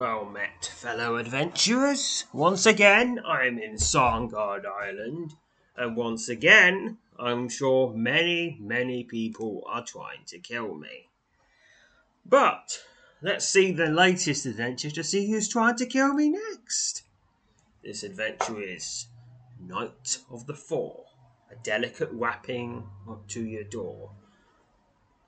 Well met, fellow adventurers. Once again, I'm in Sarngard Island, and once again, I'm sure many, many people are trying to kill me. But let's see the latest adventure to see who's trying to kill me next. This adventure is Night of the Four, a delicate rapping up to your door.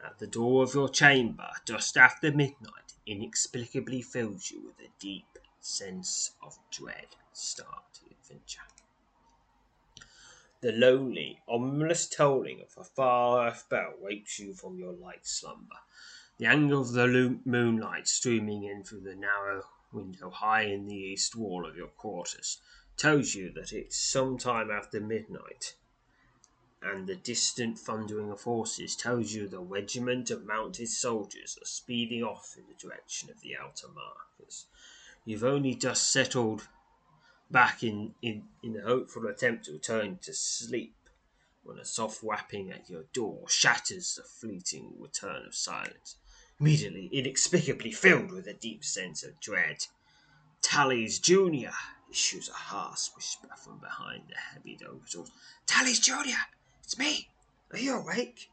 At the door of your chamber, just after midnight, inexplicably fills you with a deep sense of dread. Start the adventure. The lonely, ominous tolling of a far off bell wakes you from your light slumber. The angle of the moonlight streaming in through the narrow window high in the east wall of your quarters tells you that it's some time after midnight and the distant thundering of horses tells you the regiment of mounted soldiers are speeding off in the direction of the outer markers. You've only just settled back in, in, in a hopeful attempt to return to sleep when a soft rapping at your door shatters the fleeting return of silence. Immediately, inexplicably filled with a deep sense of dread, Tallis Junior issues a harsh whisper from behind the heavy doors. Tallis Junior, it's me. Are you awake?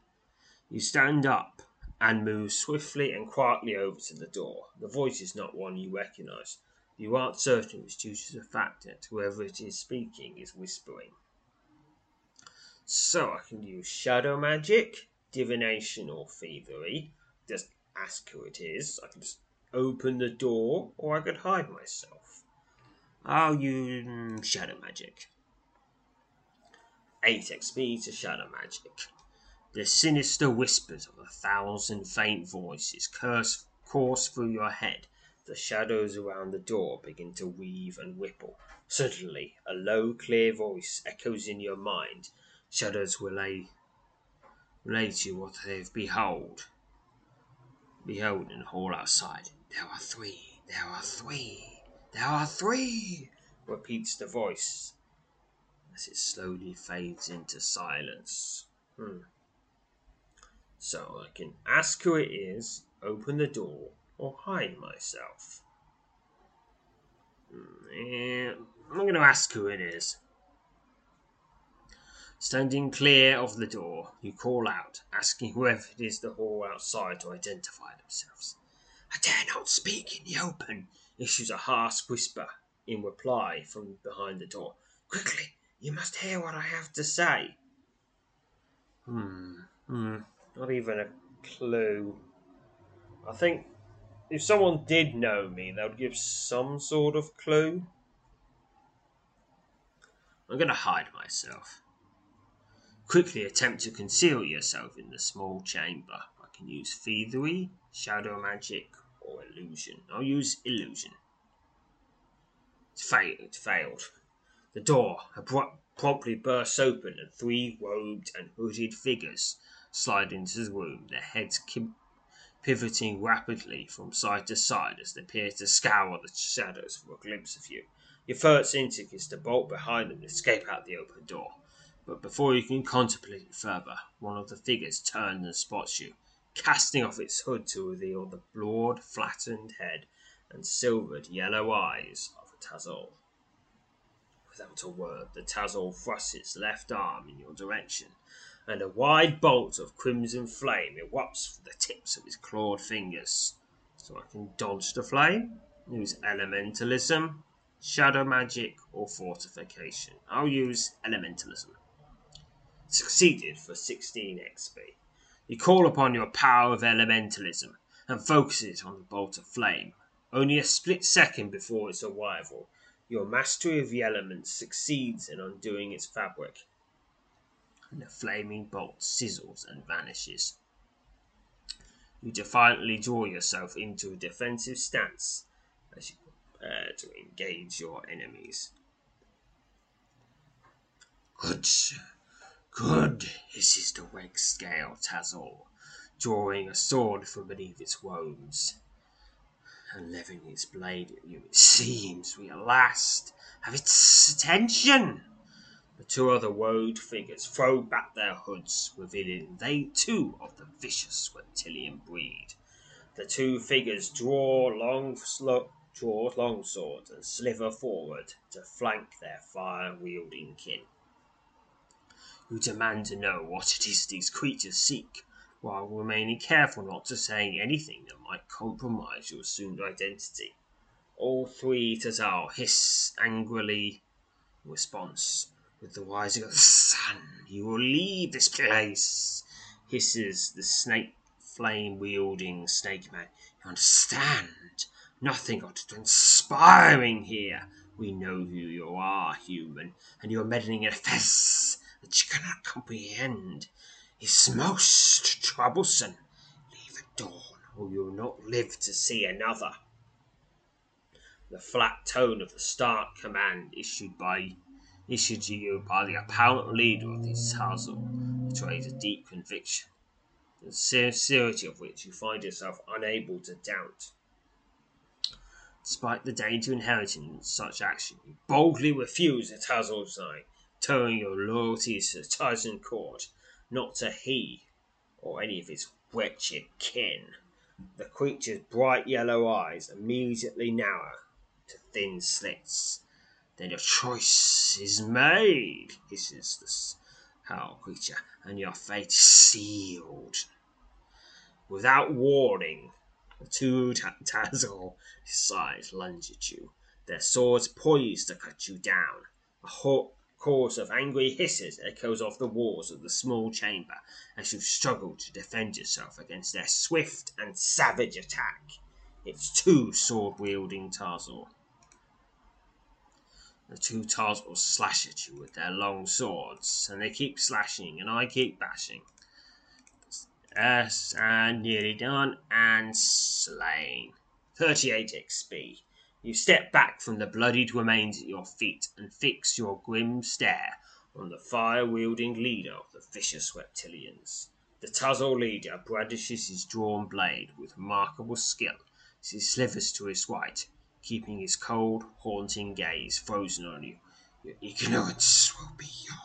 You stand up and move swiftly and quietly over to the door. The voice is not one you recognize. You aren't certain it's due to the fact that whoever it is speaking is whispering. So I can use shadow magic, divination, or thievery. Just ask who it is. I can just open the door, or I could hide myself. I'll use shadow magic. 8 XP to shadow magic. The sinister whispers of a thousand faint voices curse course through your head. The shadows around the door begin to weave and ripple. Suddenly, a low, clear voice echoes in your mind. Shadows relay, relay to you what they have behold. Behold in the hall outside. There are three, there are three, there are three, repeats the voice as it slowly fades into silence. Hmm. So I can ask who it is, open the door, or hide myself. Hmm, I'm going to ask who it is. Standing clear of the door, you call out, asking whoever it is the hall outside to identify themselves. I dare not speak in the open, issues a harsh whisper in reply from behind the door. Quickly, you must hear what I have to say. Hmm. Hmm. Not even a clue. I think if someone did know me, they would give some sort of clue. I'm going to hide myself. Quickly attempt to conceal yourself in the small chamber. I can use thievery, shadow magic, or illusion. I'll use illusion. It's failed. It's failed. The door promptly bursts open and three robed and hooded figures slide into the room, their heads pivoting rapidly from side to side as they appear to scour the shadows for a glimpse of you. Your first instinct is to bolt behind them and escape out the open door. But before you can contemplate it further, one of the figures turns and spots you, casting off its hood to reveal the broad, flattened head and silvered yellow eyes of a Tazal. Without a word, the Tazal thrusts its left arm in your direction, and a wide bolt of crimson flame erupts from the tips of his clawed fingers. So I can dodge the flame? Use elementalism, shadow magic, or fortification. I'll use elementalism. Succeeded for 16 XP. You call upon your power of elementalism and focus it on the bolt of flame. Only a split second before its arrival, your mastery of the elements succeeds in undoing its fabric, and the flaming bolt sizzles and vanishes. You defiantly draw yourself into a defensive stance as you prepare to engage your enemies. Good, sir. good, hisses the wag scale Tazal, drawing a sword from beneath its robes and levying its blade at you. It seems we at last have its attention. The two other woad figures throw back their hoods, revealing they too of the vicious reptilian breed. The two figures draw long slow, draw long swords and slither forward to flank their fire wielding kin. You demand to know what it is these creatures seek, while remaining careful not to say anything that might compromise your assumed identity. All three Tazal hiss angrily in response, with the rising of the sun. You will leave this place, hisses the snake flame wielding snake man. You understand? Nothing got transpiring here. We know who you are, human, and your meddling in affairs that you cannot comprehend is most troublesome. Leave at dawn, or you will not live to see another. The flat tone of the stark command issued by issued to you by the apparent leader of the Tazal betrays a deep conviction, the sincerity of which you find yourself unable to doubt. Despite the danger inherent in such action, you boldly refuse the Tazal's sign, towing your loyalty to the Titan court, not to he or any of his wretched kin. The creature's bright yellow eyes immediately narrow to thin slits. Then your choice is made, hisses the howl creature, and your fate is sealed. Without warning, the two Tazal sides lunge at you, their swords poised to cut you down. A ho- chorus of angry hisses echoes off the walls of the small chamber as you struggle to defend yourself against their swift and savage attack. It's two sword wielding Tazal. The two Tazals slash at you with their long swords, and they keep slashing, and I keep bashing. Yes, and nearly done, and slain. 38 XP. You step back from the bloodied remains at your feet and fix your grim stare on the fire wielding leader of the vicious reptilians. The Tazal leader brandishes his drawn blade with remarkable skill as he slithers to his right, keeping his cold, haunting gaze frozen on you. Your ignorance will be your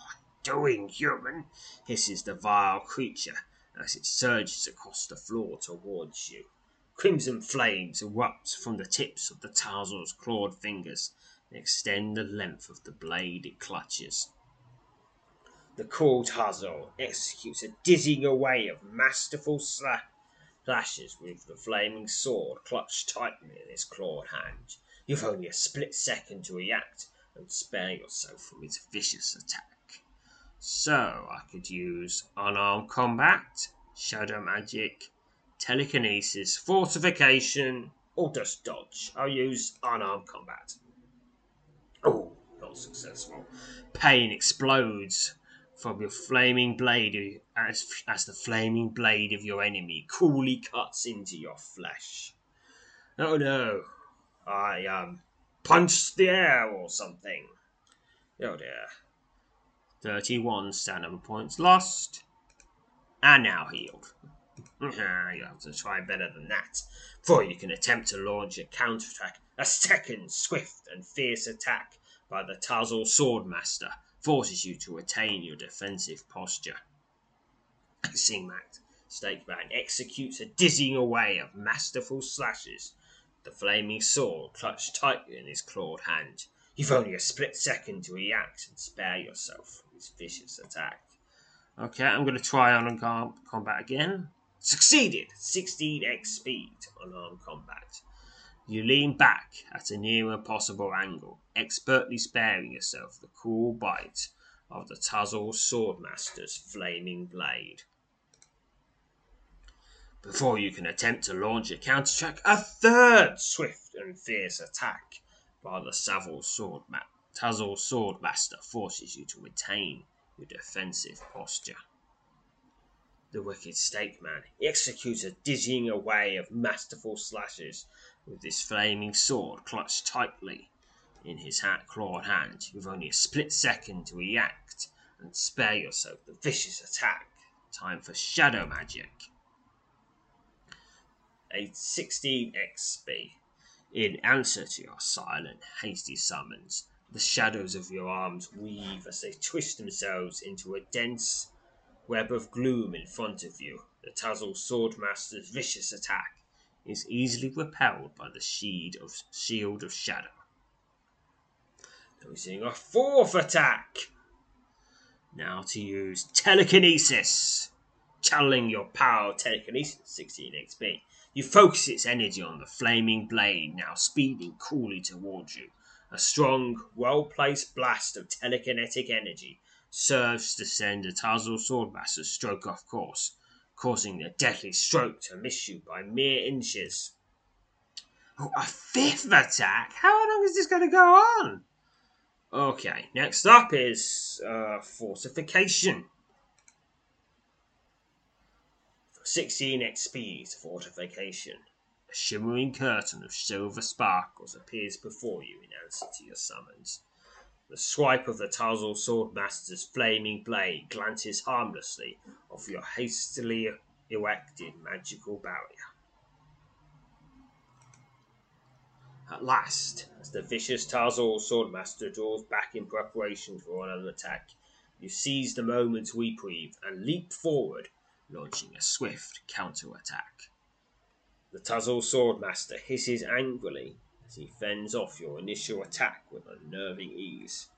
undoing, human, hisses the vile creature as it surges across the floor towards you. Crimson flames erupt from the tips of the Tazal's clawed fingers and extend the length of the blade it clutches. The cruel Tazal executes a dizzying array of masterful sla- slashes with the flaming sword clutched tightly in his clawed hand. You've only a split second to react and spare yourself from its vicious attack. So I could use unarmed combat, shadow magic, telekinesis, fortification, or just dodge. I'll use unarmed combat. Oh, not successful. Pain explodes from your flaming blade as, as the flaming blade of your enemy cruelly cuts into your flesh. Oh no, I um punched the air or something. Oh dear. 31 stamina points lost. And now healed. You have to try better than that, for you can attempt to launch a counterattack, a second swift and fierce attack by the Tazal Swordmaster forces you to retain your defensive posture. Singmat, Snakeman, executes a dizzying array of masterful slashes, the flaming sword clutched tightly in his clawed hand. You've only a split second to react and spare yourself from his vicious attack. Okay, I'm going to try unarmed combat again. Succeeded! 16x speed unarmed combat. You lean back at a nearer possible angle, expertly sparing yourself the cruel bite of the Tazal Swordmaster's flaming blade. Before you can attempt to launch a counterattack, a third swift and fierce attack by the Swordma- Tazal Swordmaster forces you to retain your defensive posture. The wicked Stakeman executes a dizzying array of masterful slashes with his flaming sword clutched tightly in his hat clawed hand. You've only a split second to react and spare yourself the vicious attack. Time for shadow magic. A 16 XP. In answer to your silent, hasty summons, the shadows of your arms weave as they twist themselves into a dense web of gloom in front of you. The Tazal Swordmaster's vicious attack is easily repelled by the shield of, shield of shadow. Using a fourth attack. Now to use telekinesis. Channeling your power telekinesis, 16 XP. You focus its energy on the flaming blade, now speeding coolly towards you. A strong, well placed blast of telekinetic energy serves to send a Tazal Swordmaster's stroke off course, causing the deadly stroke to miss you by mere inches. Oh, a fifth attack? How long is this going to go on? Okay, next up is uh, Fortification. 16 XP for Fortification. A shimmering curtain of silver sparkles appears before you in answer to your summons. The swipe of the Tazal Swordmaster's flaming blade glances harmlessly off your hastily erected magical barrier. At last, as the vicious Tazal Swordmaster draws back in preparation for another attack, you seize the moment's reprieve and leap forward, launching a swift counter-attack. The Tazal Swordmaster hisses angrily as he fends off your initial attack with unnerving ease.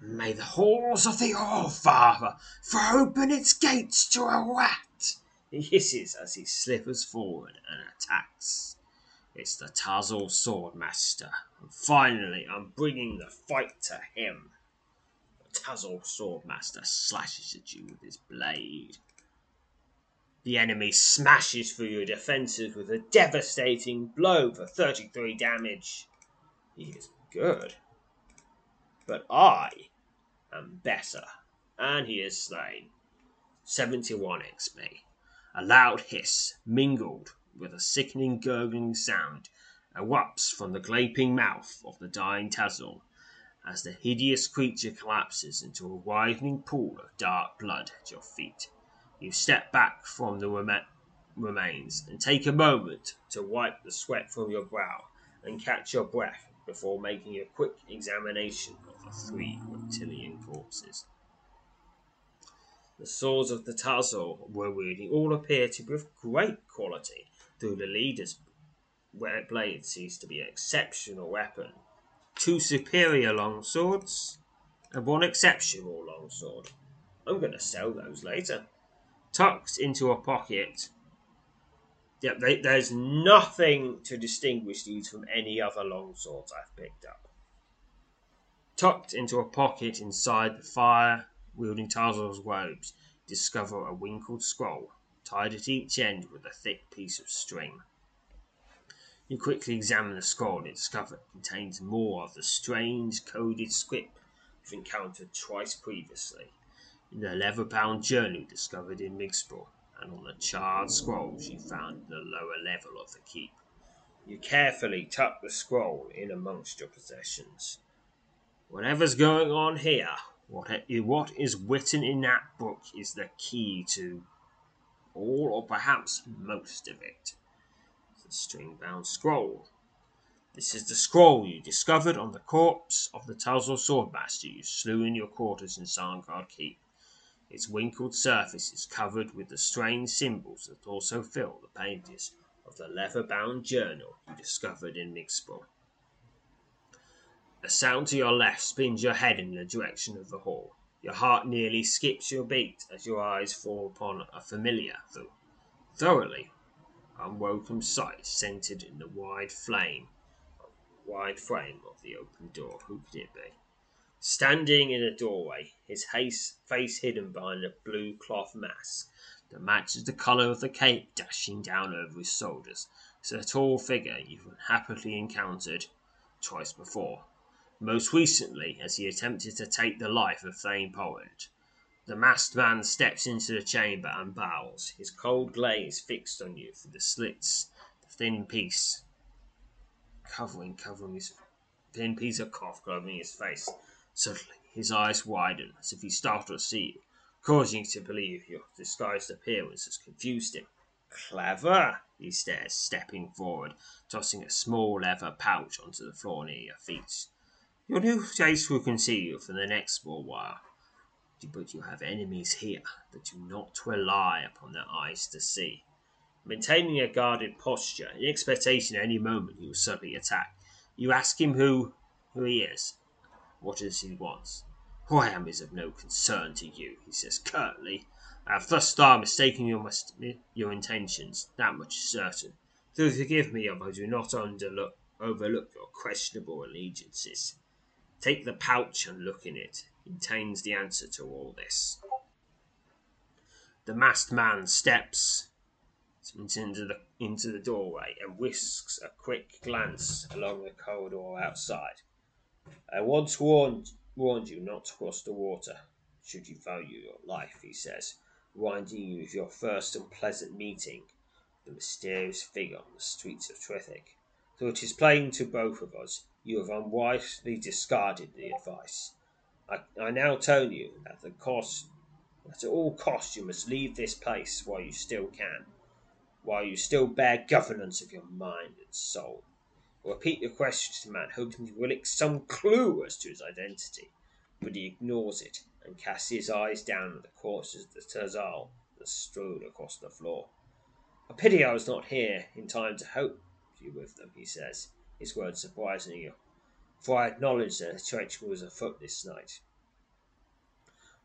May the halls of the All-Father throw open its gates to a rat! He hisses as he slithers forward and attacks. It's the Tazal Swordmaster, and finally I'm bringing the fight to him. The Tazal Swordmaster slashes at you with his blade. The enemy smashes through your defenses with a devastating blow for 33 damage. He is good. But I am better, and he is slain. 71 XP. A loud hiss, mingled with a sickening gurgling sound, erupts from the gaping mouth of the dying Tazal as the hideous creature collapses into a widening pool of dark blood at your feet. You step back from the rem- remains and take a moment to wipe the sweat from your brow and catch your breath before making a quick examination of the three reptilian corpses. The swords of the Tazal were wielding all appear to be of great quality, though the leader's blade seems to be an exceptional weapon. Two superior long swords and one exceptional long sword. I'm going to sell those later tucked into a pocket. Yep, they, there's nothing to distinguish these from any other longswords I've picked up. Tucked into a pocket inside the fire wielding Tazal's robes, discover a wrinkled scroll tied at each end with a thick piece of string. You quickly examine the scroll and discover it contains more of the strange coded script you've encountered twice previously in the leather-bound journal discovered in Migspor, and on the charred scrolls you found in the lower level of the keep. You carefully tuck the scroll in amongst your possessions. Whatever's going on here, what, what is written in that book is the key to all or perhaps most of it. It's a string-bound scroll. This is the scroll you discovered on the corpse of the Tazal Swordmaster you slew in your quarters in Sarngard Keep. Its wrinkled surface is covered with the strange symbols that also fill the pages of the leather-bound journal you discovered in Migspor. A sound to your left spins your head in the direction of the hall. Your heart nearly skips your beat as your eyes fall upon a familiar, though thoroughly unwelcome sight centered in the wide frame of the open door. Who could it be? Standing in a doorway, his face hidden behind a blue cloth mask that matches the colour of the cape dashing down over his shoulders, is a tall figure you've unhappily encountered twice before. Most recently, as he attempted to take the life of Thane Pollard. The masked man steps into the chamber and bows, his cold gaze fixed on you through the slits, the thin piece covering covering his thin piece of cloth covering his face. Suddenly his eyes widen as if he startled to see you, causing you to believe your disguised appearance has confused him. Clever, he stares, stepping forward, tossing a small leather pouch onto the floor near your feet. Your new face will conceal you for the next small while, but you have enemies here that do not rely upon their eyes to see. Maintaining a guarded posture, in expectation at any moment he will suddenly attack, you ask him who, who he is, what is he wants. Who I am is of no concern to you, he says curtly. I have thus far mistaken your, your intentions, that much is certain. So forgive me if I do not underlook, overlook your questionable allegiances. Take the pouch and look in it. It contains the answer to all this. The masked man steps into the into the doorway and whisks a quick glance along the corridor outside. I once warned you not to cross the water, should you value your life, he says, reminding you of your first unpleasant meeting with the mysterious figure on the streets of Trethig. Though it is plain to both of us you have unwisely discarded the advice. I, now tell you that the cost that at all costs you must leave this place while you still can, while you still bear governance of your mind and soul. Repeat your question to the man, hoping he will some clue as to his identity, but he ignores it and casts his eyes down at the corpses of the Tazal that strewn across the floor. A pity I was not here in time to help you with them, he says his words surprising you, for I acknowledge that a treachery was afoot this night.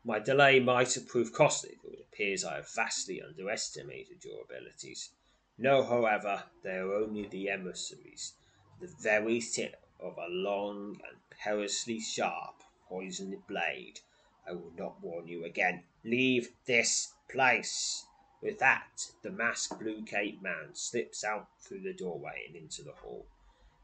My delay might have proved costly, though it appears I have vastly underestimated your abilities. Know, however, they are only the emissaries, the very tip of a long and perilously sharp poisoned blade. I will not warn you again. Leave this place. With that, the masked blue cape man slips out through the doorway and into the hall.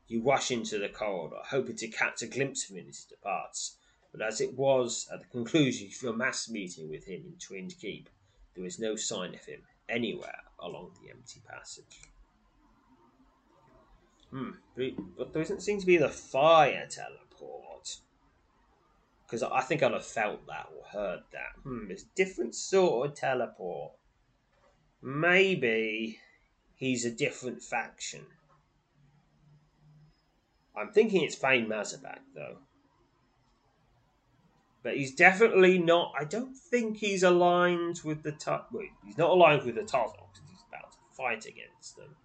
You rush into the corridor, hoping to catch a glimpse of him as he departs. But as it was at the conclusion of your mass meeting with him in Twinned Keep, there is no sign of him anywhere along the empty passage. Hmm, but there doesn't seem to be the fire teleport. Because I think I'd have felt that or heard that. Hmm, it's a different sort of teleport. Maybe he's a different faction. I'm thinking it's Thane Mazabak, though. But he's definitely not. I don't think he's aligned with the. Wait, he's not aligned with the Tarzan because he's about to fight against them.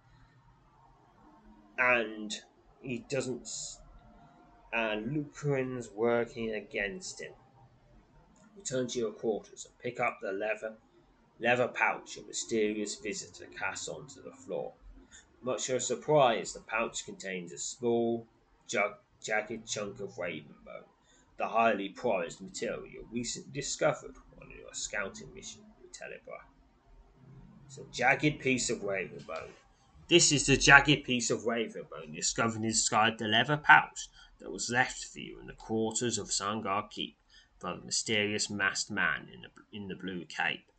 And he doesn't. And Lucarin's working against him. Return to your quarters and pick up the leather, leather pouch a mysterious visitor cast onto the floor. Much to your surprise, the pouch contains a small jagged chunk of raven bone, the highly prized material you recently discovered on your scouting mission Telebra. It's a jagged piece of raven bone. This is the jagged piece of raven bone discovered inside the leather pouch that was left for you in the quarters of Sarngard Keep by the mysterious masked man in the, in the blue cape.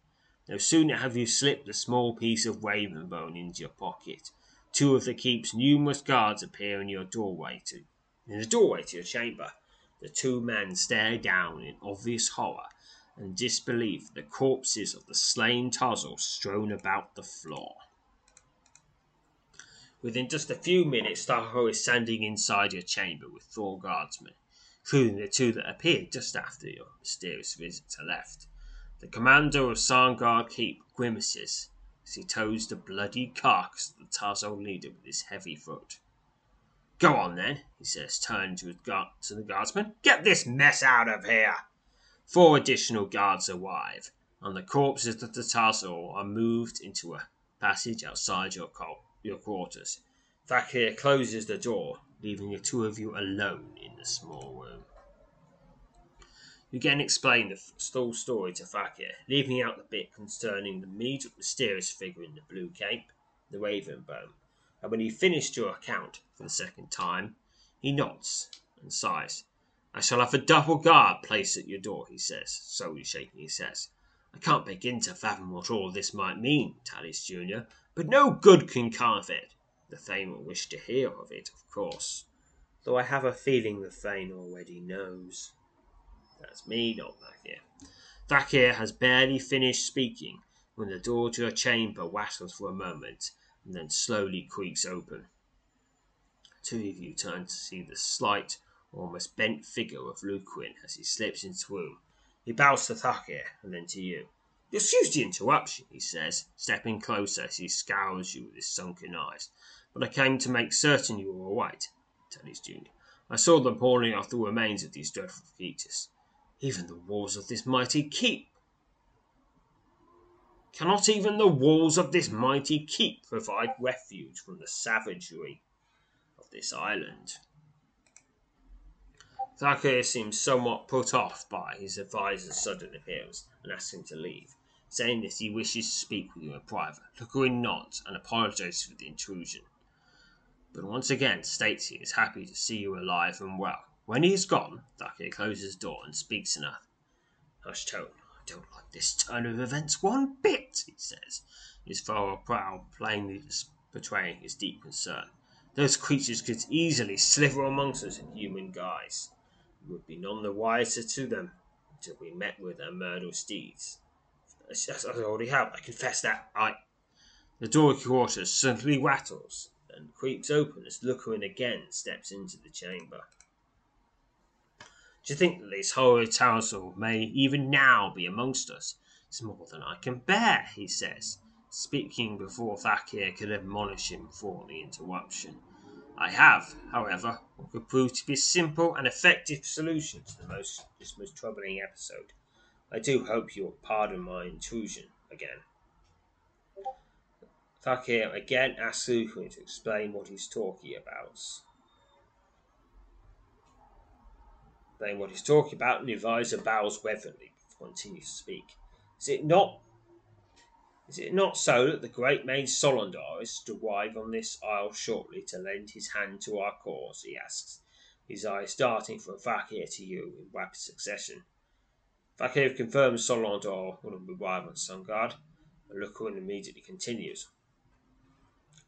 No sooner have you slipped the small piece of raven bone into your pocket Two of the keep's numerous guards appear in your doorway to in the doorway to your chamber. The two men stare down in obvious horror and disbelief at the corpses of the slain Tazal strewn about the floor. Within just a few minutes, Tahoe is standing inside your chamber with four guardsmen, including the two that appeared just after your mysterious visitor left. The commander of Sarngard Keep grimaces as he toes the bloody carcass of the Tazal leader with his heavy foot. Go on then, he says, turning to, guard, to the guardsmen. Get this mess out of here. Four additional guards arrive, and the corpses of the Tazal are moved into a passage outside your, co- your quarters. Thakir closes the door, leaving the two of you alone in the small room. You again explain the full story to Thakir, leaving out the bit concerning the mysterious figure in the blue cape, the raven bone. And when you finished your account for the second time, he nods and sighs. I shall have a double guard placed at your door, he says, slowly shaking his head. I can't begin to fathom what all this might mean, Tallis Junior, but no good can come of it. The Thane will wish to hear of it, of course, though I have a feeling the Thane already knows. That's me, not Thakir. Thakir has barely finished speaking when the door to her chamber rattles for a moment and then slowly creaks open. Two of you turn to see the slight, almost bent figure of Lucuin as he slips into the room. He bows to Thakir and then to you. Excuse the interruption, he says, stepping closer as he scours you with his sunken eyes. But I came to make certain you were right, Tallis Junior. I saw them hauling off the remains of these dreadful creatures. Even the walls of this mighty keep Cannot even the walls of this mighty keep provide refuge from the savagery of this island? Thakir seems somewhat put off by his advisor's sudden appearance and asks him to leave, saying that he wishes to speak with you in private. Lucuin nods and apologizes for the intrusion, but once again states he is happy to see you alive and well. When he is gone, Thakir closes the door and speaks in a hushed tone. I don't like this turn of events one bit, he says, his furrowed brow plainly betraying his deep concern. Those creatures could easily slither amongst us in human guise. We would be none the wiser to them until we met with their murderous deeds. I already have, I confess that I. The door of quarters suddenly rattles and creaks open as Lucuin again steps into the chamber. To think that this horrid Townsel may even now be amongst us is more than I can bear, he says, speaking before Thakir could admonish him for the interruption. I have, however, what could prove to be a simple and effective solution to the most this most troubling episode. I do hope you'll pardon my intrusion again. Thakir again asks Lucuin to explain what he's talking about. Then what he's talking about, and advisor bows reverently before continues to speak. Is it not is it not so that the great mage Solondar is to arrive on this isle shortly to lend his hand to our cause? he asks, his eyes darting from Thakir to you in rapid succession. Thakir confirms Solondar will arrive on Sarngard, and Lucuin immediately continues.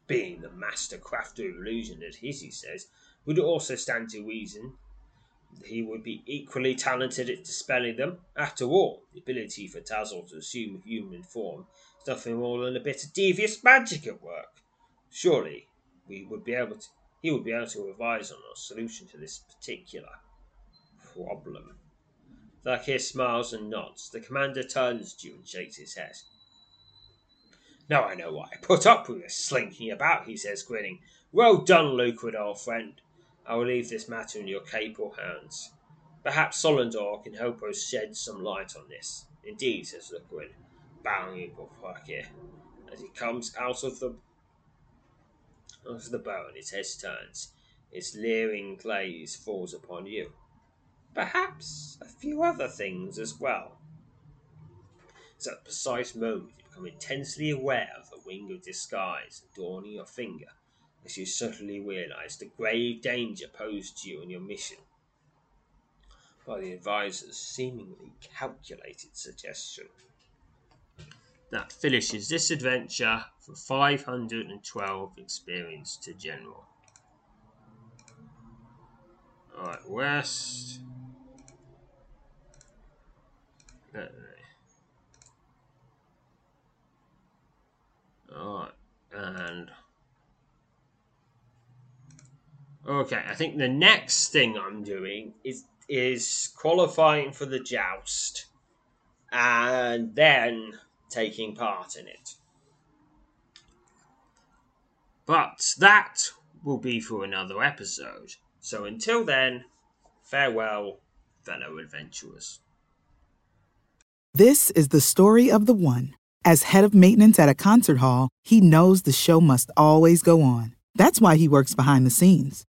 Being the master crafter of illusion that he says, would it also stand to reason he would be equally talented at dispelling them. After all, the ability for Tazal to assume human form is nothing more than a bit of devious magic at work. Surely we would be able to he would be able to advise on a solution to this particular problem. Thakir smiles and nods. The commander turns to you and shakes his head. Now I know why I put up with this slinking about, he says, grinning. Well done, Lucuin, old friend. I will leave this matter in your capable hands. Perhaps Solondar can help us shed some light on this. Indeed, says Lucuin, bowing before Thakir, as he comes out of the out of the bow and his head turns. His leering glaze falls upon you. Perhaps a few other things as well. It's at the precise moment you become intensely aware of the wing of disguise adorning your finger as you suddenly realize the grave danger posed to you in your mission by the advisor's seemingly calculated suggestion. That finishes this adventure for 512 experience to general. Alright, west. Alright, and Okay, I think the next thing I'm doing is is qualifying for the joust and then taking part in it. But that will be for another episode. So until then, farewell, fellow adventurers. This is the story of the one. As head of maintenance at a concert hall, he knows the show must always go on. That's why he works behind the scenes,